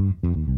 Mm-hmm.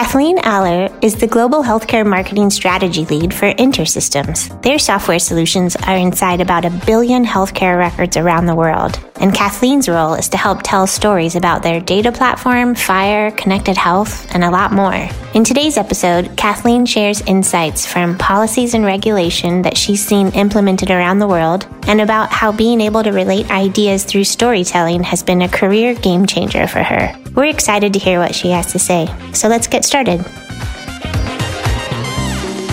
Kathleen Aller is the Global Healthcare Marketing Strategy Lead for InterSystems. Their software solutions are inside about a billion healthcare records around the world, and Kathleen's role is to help tell stories about their data platform, FHIR, connected health, and a lot more. In today's episode, Kathleen shares insights from policies and regulation that she's seen implemented around the world, and about how being able to relate ideas through storytelling has been a career game changer for her. We're excited to hear what she has to say, so let's get started.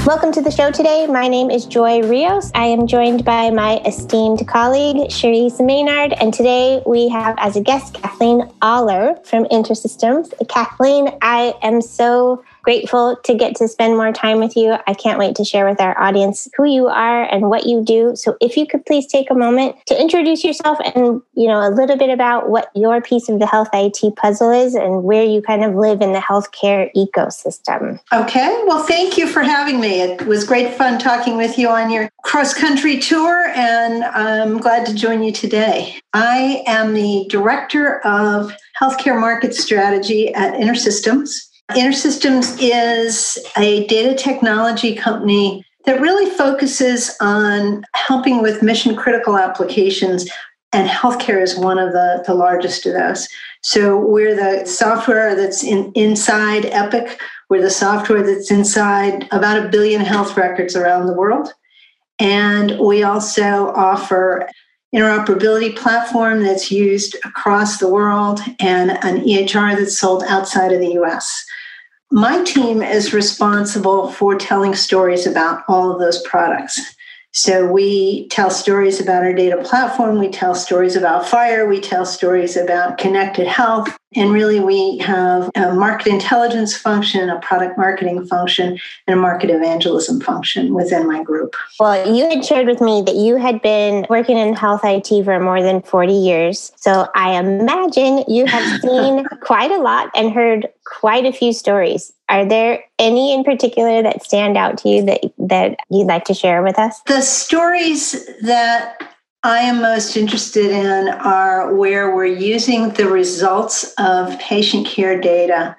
Welcome to the show today. My name is Joy Rios. I am joined by my esteemed colleague, Shereese Maynard, and today we have as a guest Kathleen Aller from InterSystems. Kathleen, I am so grateful to get to spend more time with you. I can't wait to share with our audience who you are and what you do. So if you could please take a moment to introduce yourself and, you know, a little bit about what your piece of the health IT puzzle is and where you kind of live in the healthcare ecosystem. Okay. Well, thank you for having me. It was great fun talking with you on your cross country tour and I'm glad to join you today. I am the director of healthcare market strategy at InterSystems. InterSystems is a data technology company that really focuses on helping with mission critical applications, and healthcare is one of the, the largest of those. So we're the software that's in, inside Epic, we're the software that's inside about a billion health records around the world. And we also offer interoperability platform that's used across the world and an EHR that's sold outside of the US. My team is responsible for telling stories about all of those products. So we tell stories about our data platform, we tell stories about FHIR, we tell stories about connected health, and really we have a market intelligence function, a product marketing function, and a market evangelism function within my group. Well, you had shared with me that you had been working in health IT for more than 40 years. So I imagine you have seen quite a lot and heard quite a few stories. Are there any in particular that stand out to you that that you'd like to share with us? The stories that I am most interested in are where we're using the results of patient care data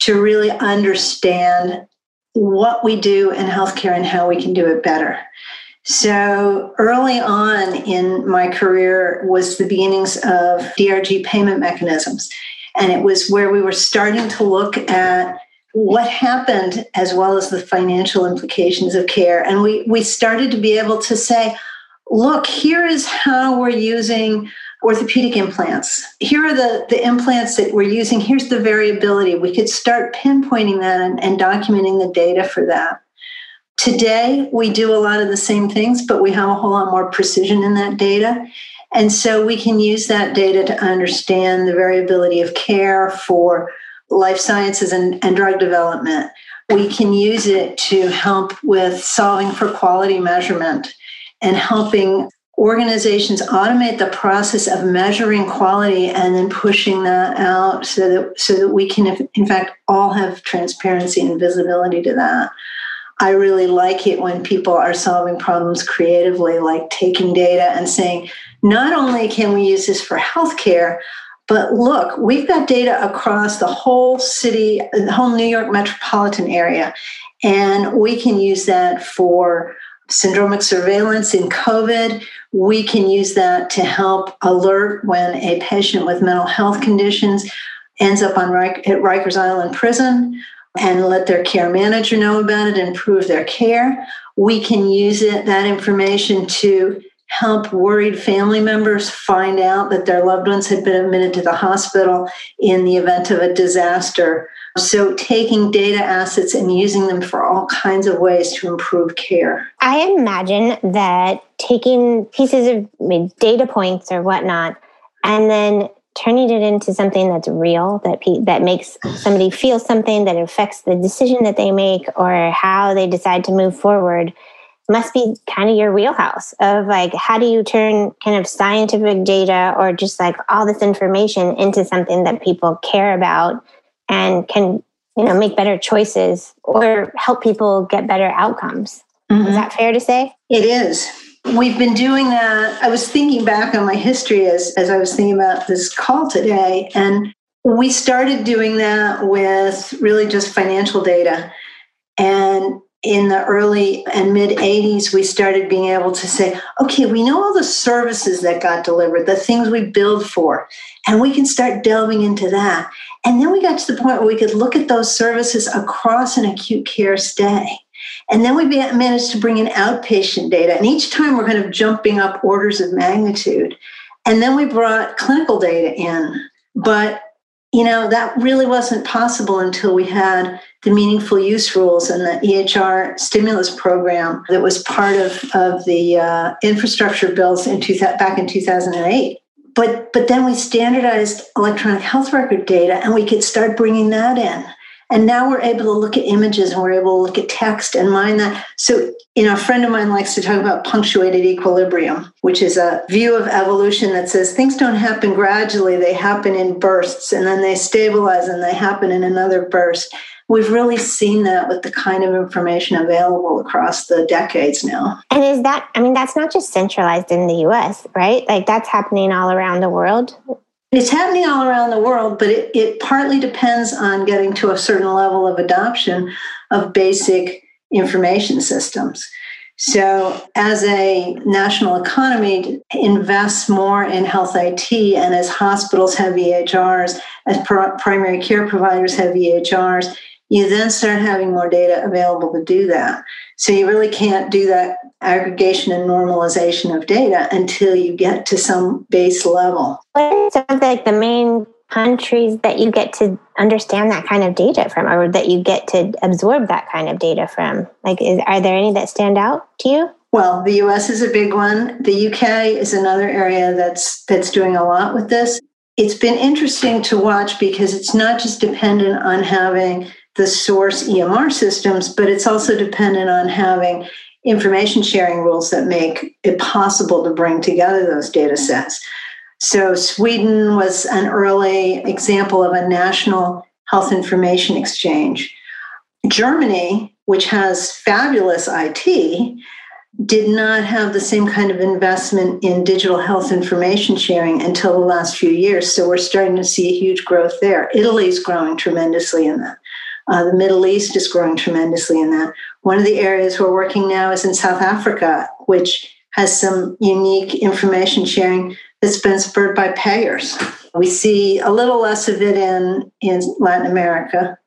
to really understand what we do in healthcare and how we can do it better. So early on in my career was the beginnings of DRG payment mechanisms. And it was where we were starting to look at what happened as well as the financial implications of care. And we, we started to be able to say, look, here is how we're using orthopedic implants. Here are the, the implants that we're using. Here's the variability. We could start pinpointing that and, and documenting the data for that. Today, we do a lot of the same things, but we have a whole lot more precision in that data. And so we can use that data to understand the variability of care for life sciences and, and drug development. We can use it to help with solving for quality measurement and helping organizations automate the process of measuring quality and then pushing that out so that so that we can in fact all have transparency and visibility to that. I really like it when people are solving problems creatively like taking data and saying not only can we use this for healthcare but look, we've got data across the whole city, the whole New York metropolitan area, and we can use that for syndromic surveillance in COVID. We can use that to help alert when a patient with mental health conditions ends up on at Rikers Island Prison and let their care manager know about it and improve their care. We can use it that information to help worried family members find out that their loved ones had been admitted to the hospital in the event of a disaster. So, taking data assets and using them for all kinds of ways to improve care. I imagine that taking pieces of data points or whatnot and then turning it into something that's real that pe- that makes somebody feel something that affects the decision that they make or how they decide to move forward must be kind of your wheelhouse of like how do you turn kind of scientific data or just like all this information into something that people care about and can you know make better choices or help people get better outcomes? Mm-hmm. is that fair to say? It is. We've been doing that. I was thinking back on my history as, as i was thinking about this call today and we started doing that with really just financial data. And in the early and mid 80s, we started being able to say, okay, we know all the services that got delivered, the things we billed for, and we can start delving into that. And then we got to the point where we could look at those services across an acute care stay. And then we managed to bring in outpatient data. And each time we're kind of jumping up orders of magnitude. And then we brought clinical data in. But you know, that really wasn't possible until we had the meaningful use rules and the EHR stimulus program that was part of, of the uh, infrastructure bills in two, back in 2008. But, but then we standardized electronic health record data and we could start bringing that in. And now we're able to look at images and we're able to look at text and mine that. So, you know, a friend of mine likes to talk about punctuated equilibrium, which is a view of evolution that says things don't happen gradually, they happen in bursts and then they stabilize and they happen in another burst. We've really seen that with the kind of information available across the decades now. And is that, I mean, that's not just centralized in the US, right? Like that's happening all around the world. It's happening all around the world, but it, it partly depends on getting to a certain level of adoption of basic information systems. So, as a national economy invests more in health IT, and as hospitals have EHRs, as primary care providers have EHRs, you then start having more data available to do that. So you really can't do that aggregation and normalization of data until you get to some base level. What are like the main countries that you get to understand that kind of data from or that you get to absorb that kind of data from? Like is, are there any that stand out to you? Well, the US is a big one. The UK is another area that's that's doing a lot with this. It's been interesting to watch because it's not just dependent on having the source EMR systems, but it's also dependent on having information sharing rules that make it possible to bring together those data sets. So, Sweden was an early example of a national health information exchange. Germany, which has fabulous IT, did not have the same kind of investment in digital health information sharing until the last few years. So, we're starting to see a huge growth there. Italy's growing tremendously in that. Uh, the Middle East is growing tremendously in that. One of the areas we're working now is in South Africa, which has some unique information sharing that's been spurred by payers. We see a little less of it in, in Latin America,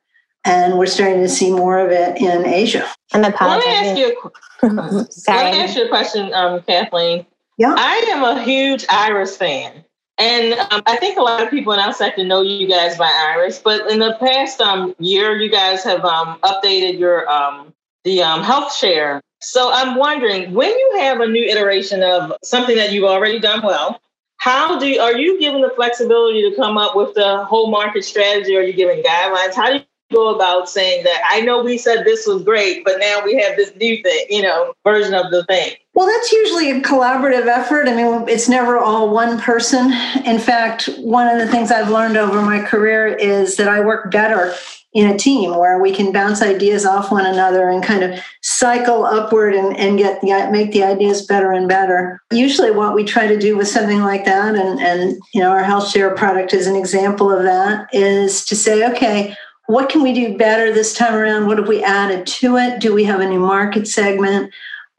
and we're starting to see more of it in Asia. I'm apologizing. Let me ask you a, let me ask you a question, um, Kathleen. Yeah. I am a huge Iris fan. And um, I think a lot of people in our sector know you guys by Iris, but in the past um, year, you guys have um, updated your um, the um, HealthShare. So I'm wondering when you have a new iteration of something that you've already done well, how do you, are you given the flexibility to come up with the whole market strategy? Are you giving guidelines? How do about saying that I know we said this was great, but now we have this new thing, you know, version of the thing? Well, that's usually a collaborative effort. I mean, it's never all one person. In fact, one of the things I've learned over my career is that I work better in a team where we can bounce ideas off one another and kind of cycle upward and, and get the make the ideas better and better. Usually what we try to do with something like that, and, and you know, our HealthShare product is an example of that, is to say, okay, what can we do better this time around? What have we added to it? Do we have a new market segment?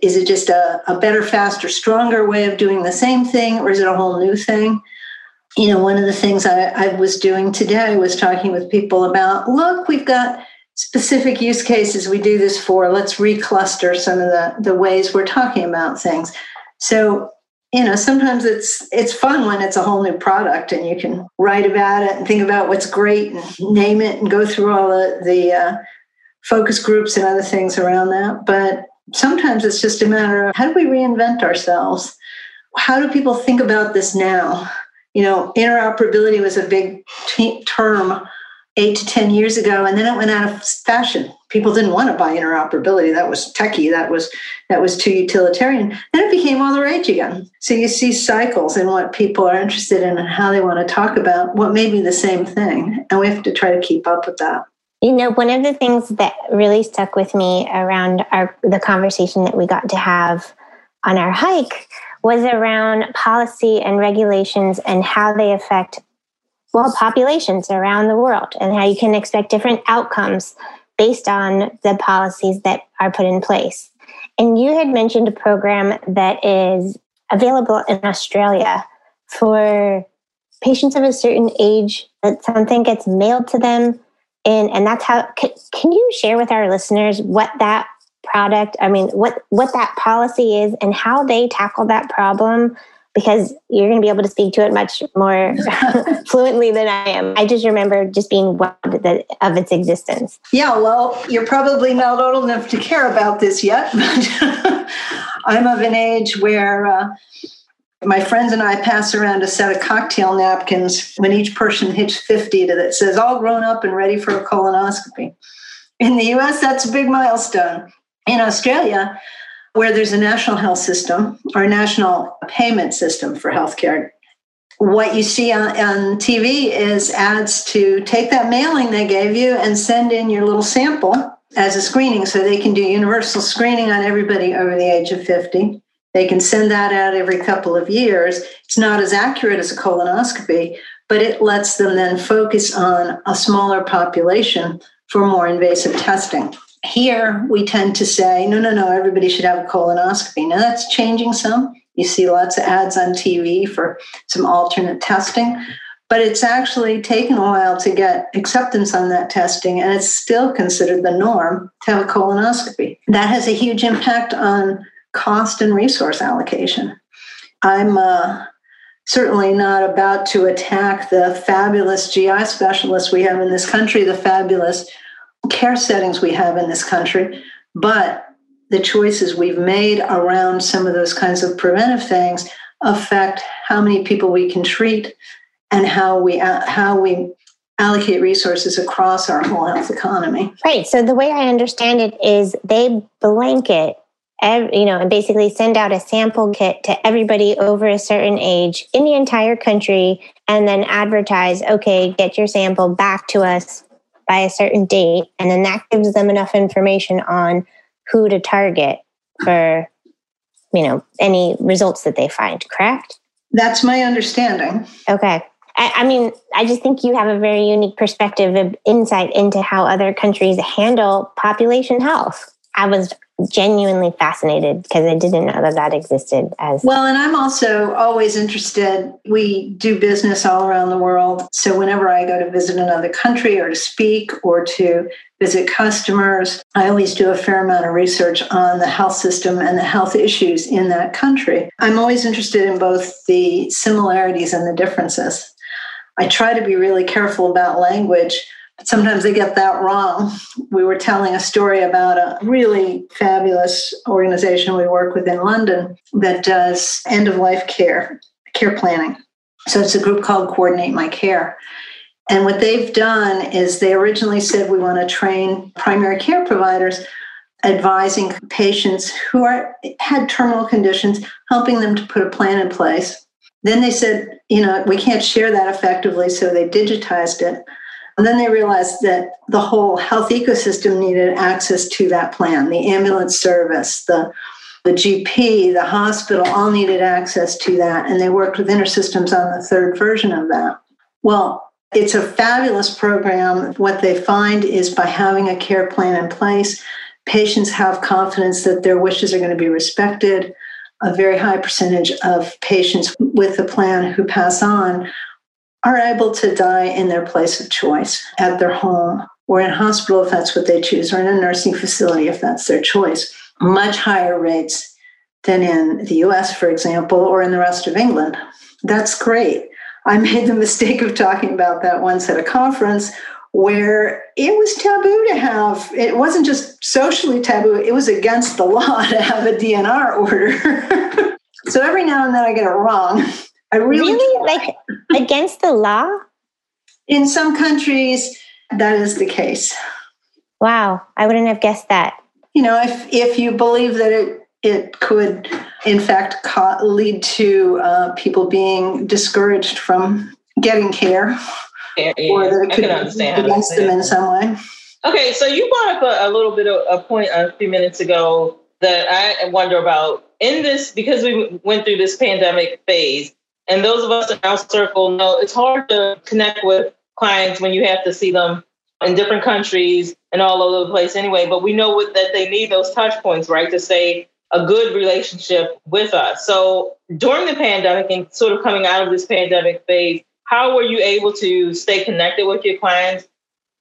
Is it just a, a better, faster, stronger way of doing the same thing, or is it a whole new thing? You know, one of the things I, I was doing today was talking with people about look, we've got specific use cases we do this for. Let's recluster some of the, the ways we're talking about things. So you know sometimes it's it's fun when it's a whole new product and you can write about it and think about what's great and name it and go through all the the uh, focus groups and other things around that. But sometimes it's just a matter of how do we reinvent ourselves? How do people think about this now? You know interoperability was a big t- term eight to 10 years ago, and then it went out of fashion. People didn't want to buy interoperability. That was techie. That was that was too utilitarian. Then it became all the rage again. So you see cycles in what people are interested in and how they want to talk about what may be the same thing. And we have to try to keep up with that. You know, one of the things that really stuck with me around our the conversation that we got to have on our hike was around policy and regulations and how they affect well, populations around the world and how you can expect different outcomes based on the policies that are put in place. And you had mentioned a program that is available in Australia for patients of a certain age that something gets mailed to them and and that's how can, can you share with our listeners what that product i mean what what that policy is and how they tackle that problem because you're going to be able to speak to it much more fluently than I am. I just remember just being wowed of its existence. Yeah, well, you're probably not old enough to care about this yet, but I'm of an age where uh, my friends and I pass around a set of cocktail napkins when each person hits 50 that says all grown up and ready for a colonoscopy. In the US, that's a big milestone. In Australia, where there's a national health system or a national payment system for healthcare. What you see on, on TV is ads to take that mailing they gave you and send in your little sample as a screening so they can do universal screening on everybody over the age of 50. They can send that out every couple of years. It's not as accurate as a colonoscopy, but it lets them then focus on a smaller population for more invasive testing. Here, we tend to say, no, no, no, everybody should have a colonoscopy. Now, that's changing some. You see lots of ads on TV for some alternate testing, but it's actually taken a while to get acceptance on that testing, and it's still considered the norm to have a colonoscopy. That has a huge impact on cost and resource allocation. I'm uh, certainly not about to attack the fabulous GI specialists we have in this country, the fabulous care settings we have in this country, but the choices we've made around some of those kinds of preventive things affect how many people we can treat and how we how we allocate resources across our whole health economy. Right. So the way I understand it is they blanket you know, and basically send out a sample kit to everybody over a certain age in the entire country and then advertise, okay, get your sample back to us by a certain date. And then that gives them enough information on who to target for, you know, any results that they find, correct? That's my understanding. Okay. I, I mean, I just think you have a very unique perspective of insight into how other countries handle population health. I was genuinely fascinated because I didn't know that that existed as well. And I'm also always interested. We do business all around the world. So whenever I go to visit another country or to speak or to visit customers, I always do a fair amount of research on the health system and the health issues in that country. I'm always interested in both the similarities and the differences. I try to be really careful about language sometimes they get that wrong. We were telling a story about a really fabulous organization we work with in London that does end of life care, care planning. So it's a group called Coordinate My Care. And what they've done is they originally said we want to train primary care providers advising patients who are had terminal conditions, helping them to put a plan in place. Then they said, you know, we can't share that effectively, so they digitized it. And then they realized that the whole health ecosystem needed access to that plan the ambulance service, the the GP, the hospital all needed access to that. And they worked with InterSystems on the third version of that. Well, it's a fabulous program. What they find is by having a care plan in place, patients have confidence that their wishes are going to be respected. A very high percentage of patients with the plan who pass on are able to die in their place of choice at their home or in hospital if that's what they choose, or in a nursing facility if that's their choice. Much higher rates than in the US, for example, or in the rest of England. That's great. I made the mistake of talking about that once at a conference where it was taboo to have, it wasn't just socially taboo, it was against the law to have a DNR order. so every now and then I get it wrong. I really, really like against the law. In some countries, that is the case. Wow, I wouldn't have guessed that. You know, if if you believe that it it could, in fact, ca- lead to uh, people being discouraged from getting care, yeah, yeah. or that it could be against them in some way. Okay, so you brought up a, a little bit of a point a few minutes ago that I wonder about in this because we went through this pandemic phase and those of us in our circle know it's hard to connect with clients when you have to see them in different countries and all over the place anyway. But we know that they need those touch points, right, to stay a good relationship with us. So during the pandemic and sort of coming out of this pandemic phase, how were you able to stay connected with your clients,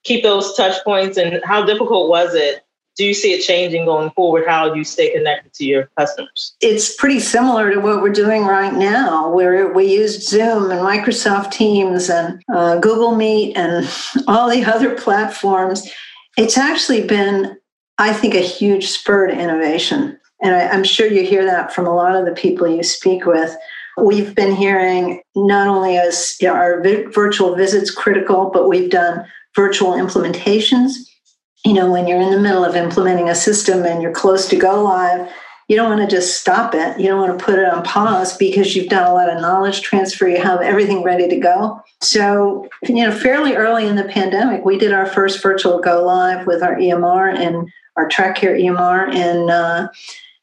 keep those touch points, and how difficult was it do you see it changing going forward how you stay connected to your customers? It's pretty similar to what we're doing right now where we use zoom and microsoft teams and uh, google meet and all the other platforms. It's actually been i think a huge spur to innovation. And I, i'm sure you hear that from a lot of the people you speak with. We've been hearing not only as know, our vi- virtual visits critical but we've done virtual implementations you know, when you're in the middle of implementing a system and you're close to go live, you don't want to just stop it. You don't want to put it on pause because you've done a lot of knowledge transfer. You have everything ready to go. So, you know, fairly early in the pandemic, we did our first virtual go live with our EMR and our TrakCare EMR in uh,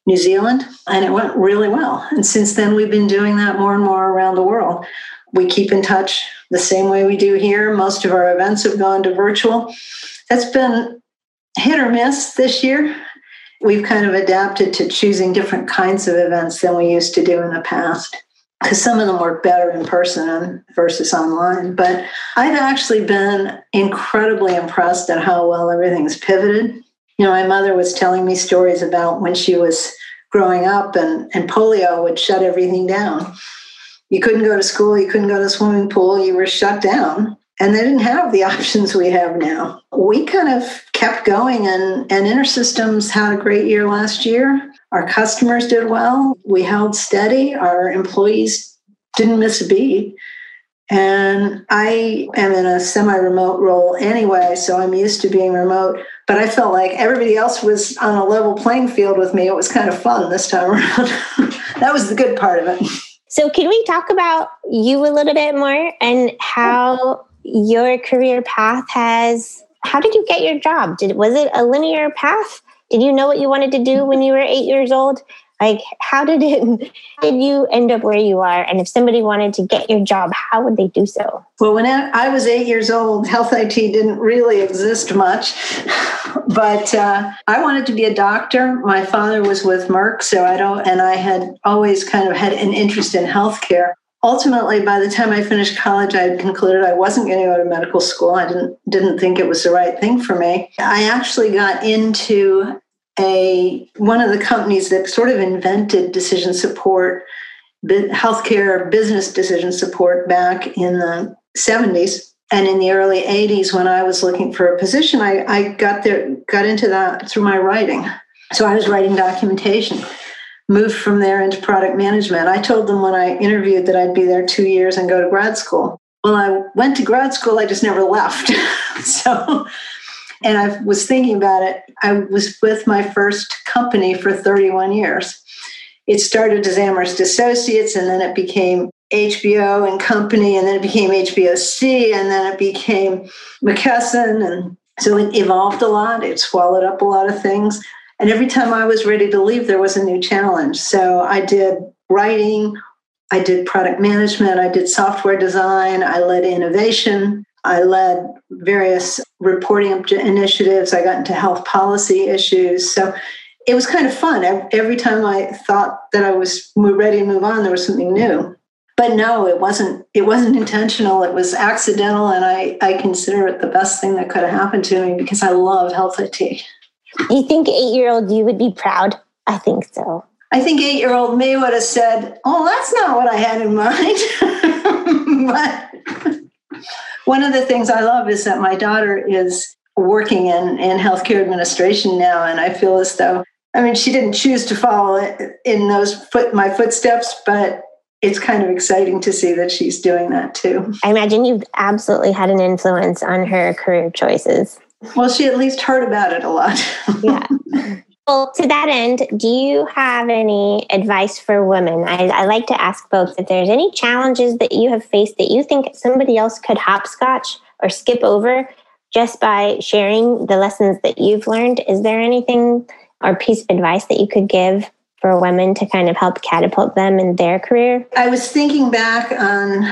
New Zealand, and it went really well. And since then, we've been doing that more and more around the world. We keep in touch the same way we do here. Most of our events have gone to virtual. That's been hit or miss this year. We've kind of adapted to choosing different kinds of events than we used to do in the past because some of them work better in person versus online. But I've actually been incredibly impressed at how well everything's pivoted. You know, my mother was telling me stories about when she was growing up and, and polio would shut everything down. You couldn't go to school, you couldn't go to the swimming pool, you were shut down and they didn't have the options we have now. We kind of kept going, and, and InterSystems had a great year last year. Our customers did well. We held steady. Our employees didn't miss a beat. And I am in a semi remote role anyway, so I'm used to being remote. But I felt like everybody else was on a level playing field with me. It was kind of fun this time around. that was the good part of it. So, can we talk about you a little bit more and how your career path has how did you get your job did was it a linear path did you know what you wanted to do when you were eight years old Like, how did it, did you end up where you are? And if somebody wanted to get your job, how would they do so? Well, when I was eight years old, health IT didn't really exist much. But uh, I wanted to be a doctor. My father was with Merck, so I don't, and I had always kind of had an interest in healthcare ultimately by the time i finished college i had concluded i wasn't going to go to medical school. I didn't didn't think it was the right thing for me. I actually got into a one of the companies that sort of invented decision support healthcare business decision support back in the 70s and in the early 80s when i was looking for a position i, I got there got into that through my writing. So i was writing documentation moved from there into product management. I told them when I interviewed that I'd be there two years and go to grad school. Well, I went to grad school, I just never left. so, and I was thinking about it. I was with my first company for 31 years. It started as Amherst Associates, and then it became HBO and Company, and then it became HBOC, and then it became McKesson. And so it evolved a lot. It swallowed up a lot of things. And every time I was ready to leave, there was a new challenge. So I did writing, I did product management, I did software design, I led innovation, I led various reporting initiatives, I got into health policy issues. So it was kind of fun. Every time I thought that I was ready to move on, there was something new. But no, it wasn't. It wasn't intentional. It was accidental, and I I consider it the best thing that could have happened to me because I love health IT. Do you think eight year old you would be proud? I think so. I think eight year old me would have said, Oh, that's not what I had in mind. but one of the things I love is that my daughter is working in, in healthcare administration now. And I feel as though, I mean, she didn't choose to follow in those foot my footsteps, but it's kind of exciting to see that she's doing that too. I imagine you've absolutely had an influence on her career choices. Well, she at least heard about it a lot. yeah. Well, to that end, do you have any advice for women? I, I, like to ask folks if there's any challenges that you have faced that you think somebody else could hopscotch or skip over just by sharing the lessons that you've learned. Is there anything or piece of advice that you could give for women to kind of help catapult them in their career? I was thinking back on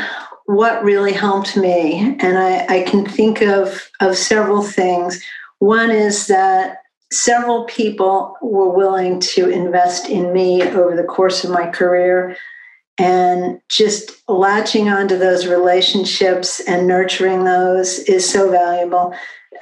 what really helped me. And I, I can think of, of several things. One is that several people were willing to invest in me over the course of my career and just latching onto those relationships and nurturing those is so valuable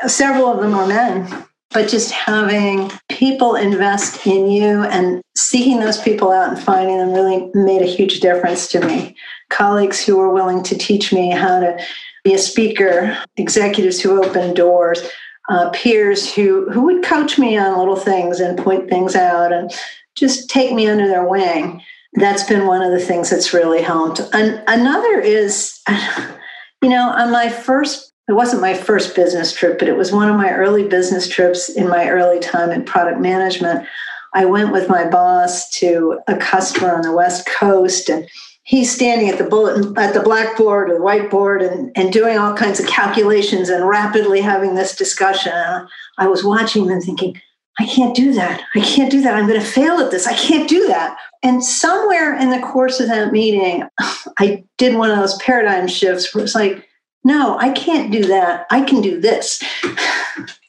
several of them are men but just having people invest in you and seeking those people out and finding them really made a huge difference to me. Colleagues who were willing to teach me how to be a speaker, executives who opened doors, uh, peers who who would coach me on little things and point things out and just take me under their wing. That's been one of the things that's really helped. And another is, you know, on my first it wasn't my first business trip, but it was one of my early business trips in my early time in product management. I went with my boss to a customer on the West Coast and he's standing at the bulletin at the blackboard or the whiteboard and, and doing all kinds of calculations and rapidly having this discussion. I was watching them thinking, I can't do that. I can't do that. I'm going to fail at this. I can't do that. And somewhere in the course of that meeting, I did one of those paradigm shifts where it's like, no, I can't do that. I can do this.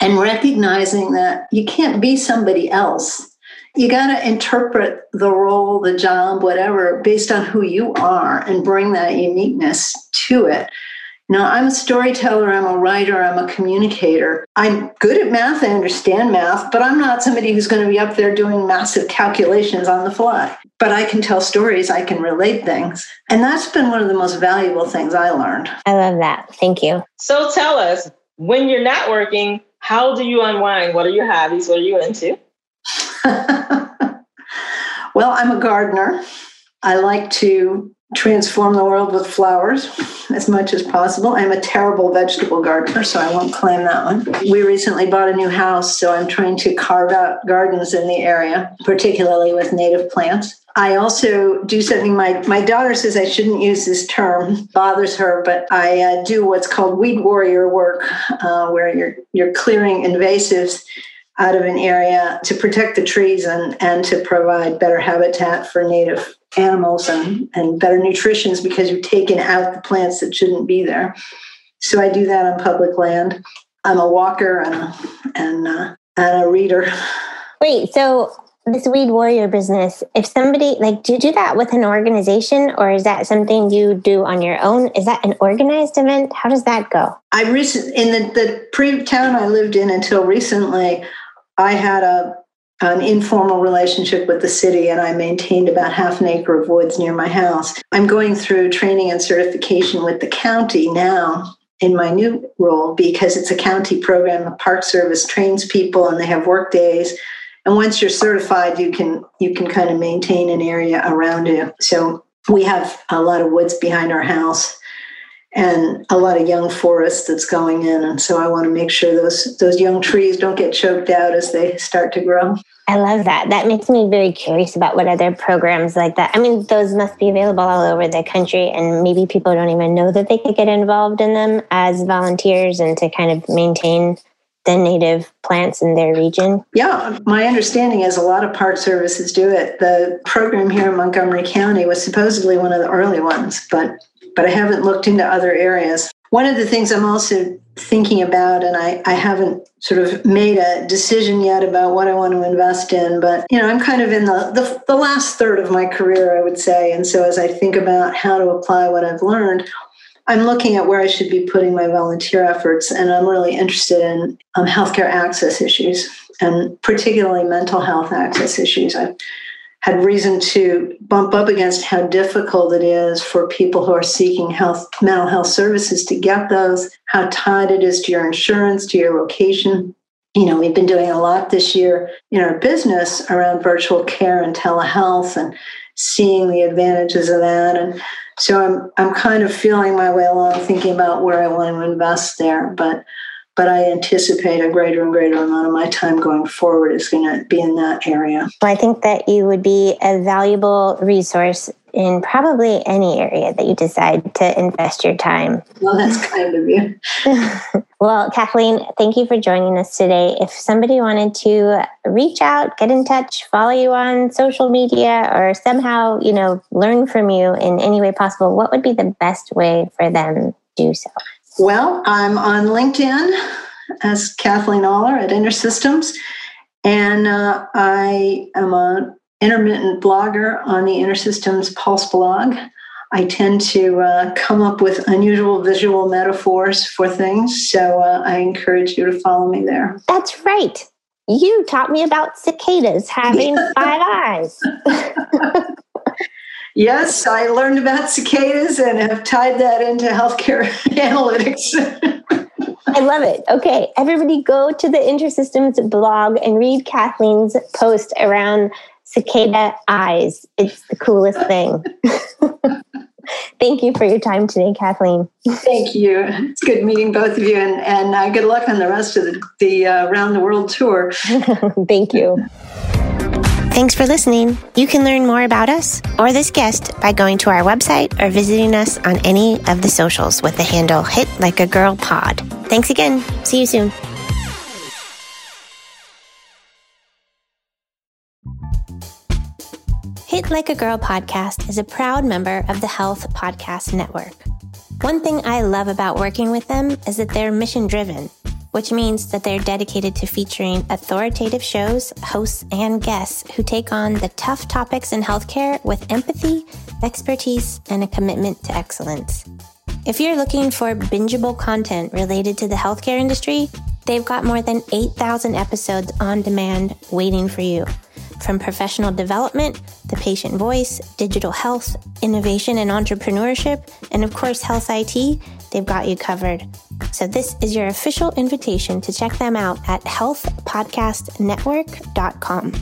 And recognizing that you can't be somebody else. You got to interpret the role, the job, whatever, based on who you are and bring that uniqueness to it. Now, I'm a storyteller, I'm a writer, I'm a communicator. I'm good at math, I understand math, but I'm not somebody who's going to be up there doing massive calculations on the fly. But I can tell stories, I can relate things. And that's been one of the most valuable things I learned. I love that. Thank you. So tell us, when you're not working, how do you unwind? What are your hobbies? What are you into? well, I'm a gardener. I like to transform the world with flowers as much as possible. I'm a terrible vegetable gardener, so I won't claim that one. We recently bought a new house, so I'm trying to carve out gardens in the area, particularly with native plants. I also do something my, my daughter says I shouldn't use this term, bothers her, but I uh, do what's called weed warrior work, uh, where you're, you're clearing invasives out of an area to protect the trees and, and to provide better habitat for native animals and, and better nutrition because you've taken out the plants that shouldn't be there. So I do that on public land. I'm a walker and a, and, uh, and a reader. Wait, so this weed warrior business, if somebody like, do you do that with an organization or is that something you do on your own? Is that an organized event? How does that go? I recent in the, the pre town I lived in until recently, I had a an informal relationship with the city and I maintained about half an acre of woods near my house. I'm going through training and certification with the county now in my new role because it's a county program. The Park Service trains people and they have work days and once you're certified you can you can kind of maintain an area around it so we have a lot of woods behind our house and a lot of young forest that's going in and so i want to make sure those those young trees don't get choked out as they start to grow i love that that makes me very curious about what other programs like that i mean those must be available all over the country and maybe people don't even know that they could get involved in them as volunteers and to kind of maintain the native plants in their region? Yeah, my understanding is a lot of park services do it. The program here in Montgomery County was supposedly one of the early ones, but but I haven't looked into other areas. One of the things I'm also thinking about, and I, I haven't sort of made a decision yet about what I want to invest in, but you know, I'm kind of in the, the, the last third of my career, I would say. And so as I think about how to apply what I've learned, I'm looking at where I should be putting my volunteer efforts, and I'm really interested in um, healthcare access issues and particularly mental health access issues. I've had reason to bump up against how difficult it is for people who are seeking health mental health services to get those, how tied it is to your insurance, to your location. You know, we've been doing a lot this year in our business around virtual care and telehealth and seeing the advantages of that. And so I'm I'm kind of feeling my way along, thinking about where I want to invest there. But but I anticipate a greater and greater amount of my time going forward is going to be in that area. Well, I think that you would be a valuable resource in probably any area that you decide to invest your time. Well, that's kind of you. well, Kathleen, thank you for joining us today. If somebody wanted to reach out, get in touch, follow you on social media, or somehow, you know, learn from you in any way possible, what would be the best way for them to do so? Well, I'm on LinkedIn as Kathleen Aller at InterSystems, and uh, I am a intermittent blogger on the InterSystems Pulse blog. I tend to uh, come up with unusual visual metaphors for things, so uh, I encourage you to follow me there. That's right. You taught me about cicadas having five eyes. yes, I learned about cicadas and have tied that into healthcare analytics. I love it. Okay, everybody go to the InterSystems blog and read Kathleen's post around cicada eyes. It's the coolest thing. Thank you for your time today, Kathleen. Thank you. It's good meeting both of you, and, and uh, good luck on the rest of the, the uh, round the world tour. Thank you. Thanks for listening. You can learn more about us or this guest by going to our website or visiting us on any of the socials with the handle Hit Like a Girl Pod. Thanks again. See you soon. Hit Like a Girl podcast is a proud member of the Health Podcast Network. One thing I love about working with them is that they're mission driven, which means that they're dedicated to featuring authoritative shows, hosts, and guests who take on the tough topics in healthcare with empathy, expertise, and a commitment to excellence. If you're looking for bingeable content related to the healthcare industry, they've got more than 8,000 episodes on demand waiting for you. From professional development, the patient voice, digital health, innovation and entrepreneurship, and of course, health IT, they've got you covered. So, this is your official invitation to check them out at healthpodcastnetwork.com.